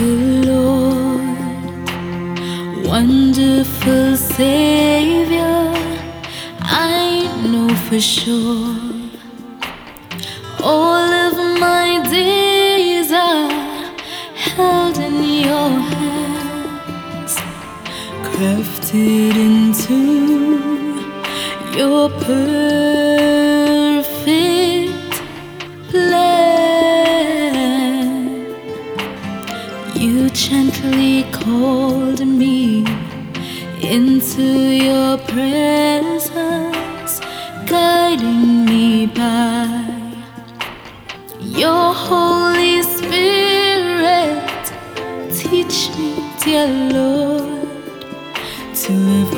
Merciful Lord, wonderful Savior, I know for sure all of my days are held in your hands, crafted into your perfect You gently called me into your presence, guiding me by your Holy Spirit. Teach me, dear Lord, to live